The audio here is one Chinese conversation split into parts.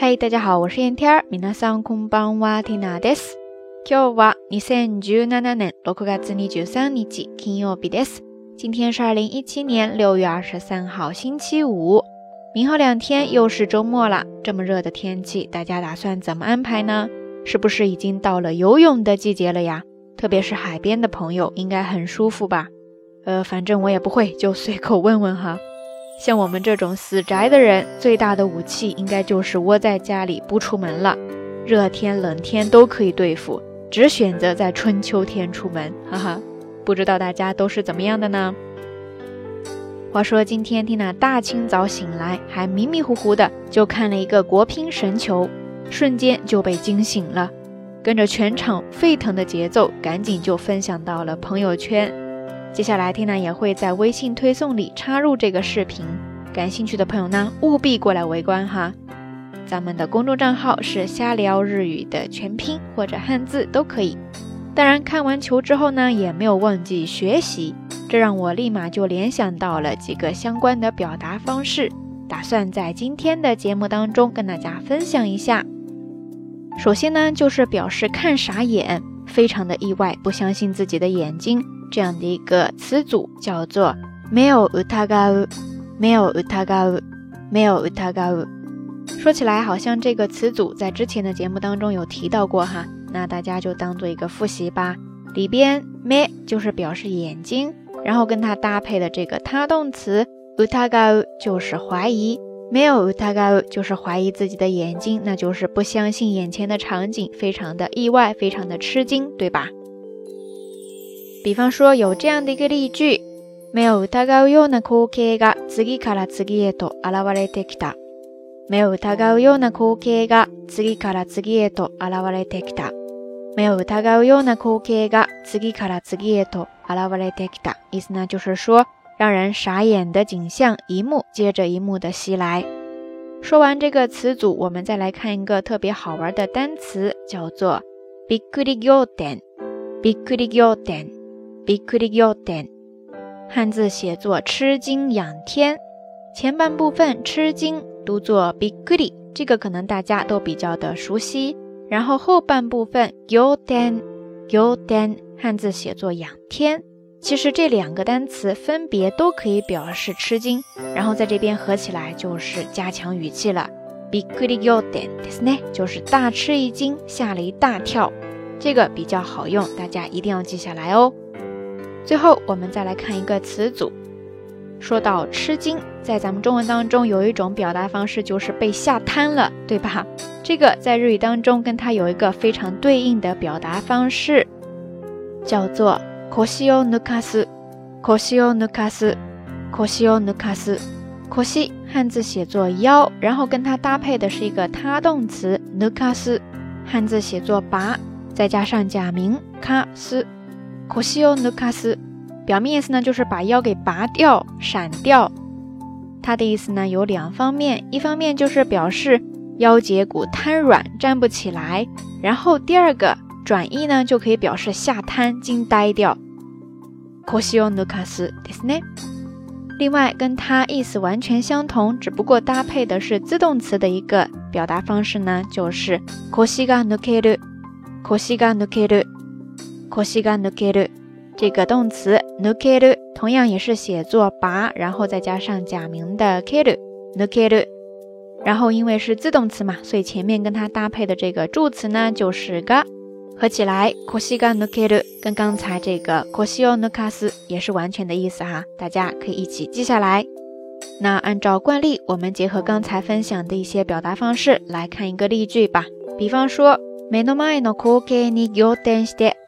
嗨，大家好，我是燕天儿。皆さんこんばんは、ティナです。今日は二千十七年六月二十三日、金曜日です。今天是二零一七年六月二十三号，星期五。明后两天又是周末了。这么热的天气，大家打算怎么安排呢？是不是已经到了游泳的季节了呀？特别是海边的朋友，应该很舒服吧？呃，反正我也不会，就随口问问哈。 像我们这种死宅的人，最大的武器应该就是窝在家里不出门了。热天冷天都可以对付，只选择在春秋天出门，哈哈。不知道大家都是怎么样的呢？话说今天听娜大清早醒来，还迷迷糊糊的就看了一个国乒神球，瞬间就被惊醒了，跟着全场沸腾的节奏，赶紧就分享到了朋友圈。接下来，缇娜也会在微信推送里插入这个视频，感兴趣的朋友呢，务必过来围观哈。咱们的公众账号是“瞎聊日语”的全拼或者汉字都可以。当然，看完球之后呢，也没有忘记学习，这让我立马就联想到了几个相关的表达方式，打算在今天的节目当中跟大家分享一下。首先呢，就是表示看傻眼，非常的意外，不相信自己的眼睛。这样的一个词组叫做没有疑う，没有疑う，没有疑う。说起来好像这个词组在之前的节目当中有提到过哈，那大家就当做一个复习吧。里边め就是表示眼睛，然后跟它搭配的这个他动词疑う就是怀疑，没有疑う就是怀疑自己的眼睛，那就是不相信眼前的场景，非常的意外，非常的吃惊，对吧？ 比方说有这样的一个例句，没有疑うような光景が次から次へと現れてきた。没有疑うような光景が次から次へと現れてきた。没有疑うような光景が次から次へと現れてきた。意思呢就是说，让人傻眼的景象一幕接着一幕的袭来。说完这个词组，我们再来看一个特别好玩的单词，叫做びっくり仰天。びっくり仰天。 びっくり仰天，汉字写作吃惊仰天。前半部分吃惊读作びっくり，这个可能大家都比较的熟悉。然后后半部分仰天，仰天，汉字写作仰天。其实这两个单词分别都可以表示吃惊，然后在这边合起来就是加强语气了。びっくり仰天ですね，就是大吃一惊，吓了一大跳。这个比较好用，大家一定要记下来哦。 最后，我们再来看一个词组。说到吃惊，在咱们中文当中有一种表达方式，就是被吓瘫了，对吧？这个在日语当中跟它有一个非常对应的表达方式，叫做 “koshi o nukasu”，“koshi o nukas，cosio nukasu”，“koshi” 汉字写作腰，然后跟它搭配的是一个他动词 nukas，汉字写作拔，再加上假名 kas。可西欧努卡斯，表面意思呢就是把腰给拔掉、闪掉。它的意思呢有两方面，一方面就是表示腰节骨瘫软、站不起来，然后第二个转义呢就可以表示吓瘫、惊呆掉。可西欧努卡斯，对是呢。另外跟它意思完全相同，只不过搭配的是自动词的一个表达方式呢，就是可西が抜ける、可西が抜ける。コシが抜ける这个动词抜ける同样也是写作拔，然后再加上假名的ける抜ける。然后因为是自动词嘛，所以前面跟它搭配的这个助词呢就是が，合起来コシが抜ける跟刚才这个コシを抜かす也是完全的意思哈，大家可以一起记下来。那按照惯例，我们结合刚才分享的一些表达方式来看一个例句吧。比方说。目の前の光景に仰天して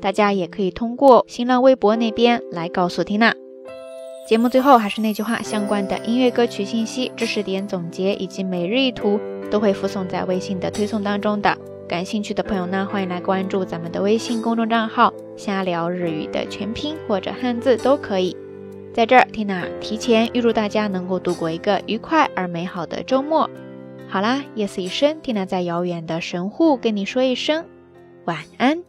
大家也可以通过新浪微博那边来告诉缇娜。节目最后还是那句话，相关的音乐歌曲信息、知识点总结以及每日一图，都会附送在微信的推送当中的。感兴趣的朋友呢，欢迎来关注咱们的微信公众账号“瞎聊日语”的全拼或者汉字都可以。在这儿，Tina 提前预祝大家能够度过一个愉快而美好的周末。好啦，夜色已深缇娜在遥远的神户跟你说一声晚安。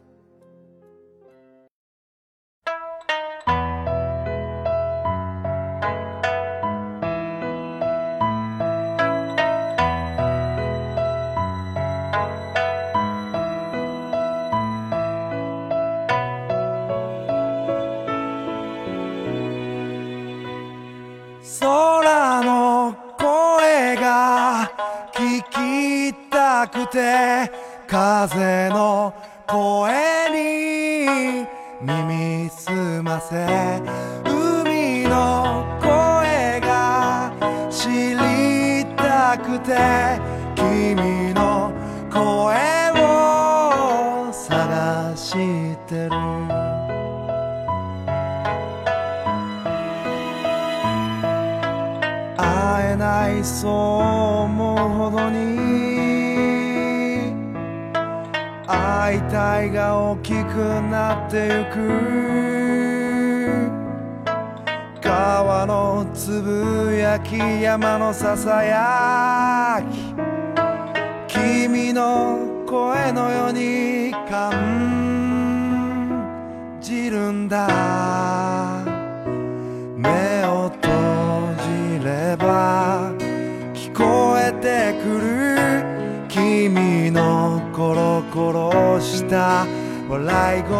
くて風の声に耳すませ海の声が知りたくて君の声を探してる。会えないそう。会いたいが大きくなってゆく。川のつぶやき山のささやき。君の声のように感じるんだ。コロコロした笑い声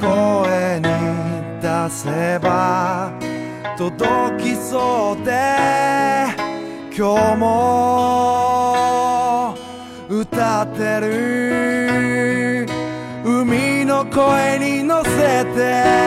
声に出せば届きそうで今日も歌ってる。海の声に乗せて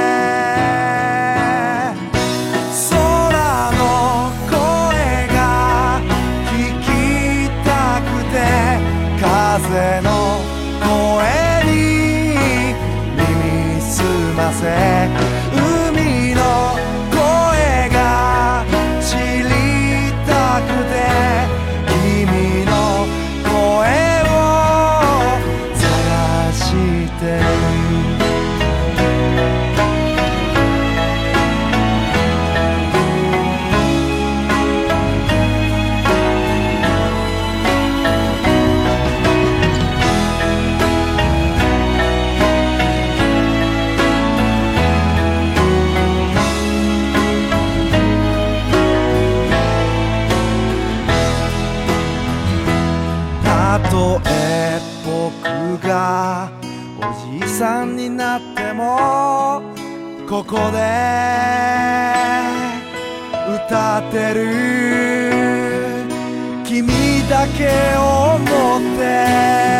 とえ僕がおじいさんになってもここで歌ってる。君だけを思って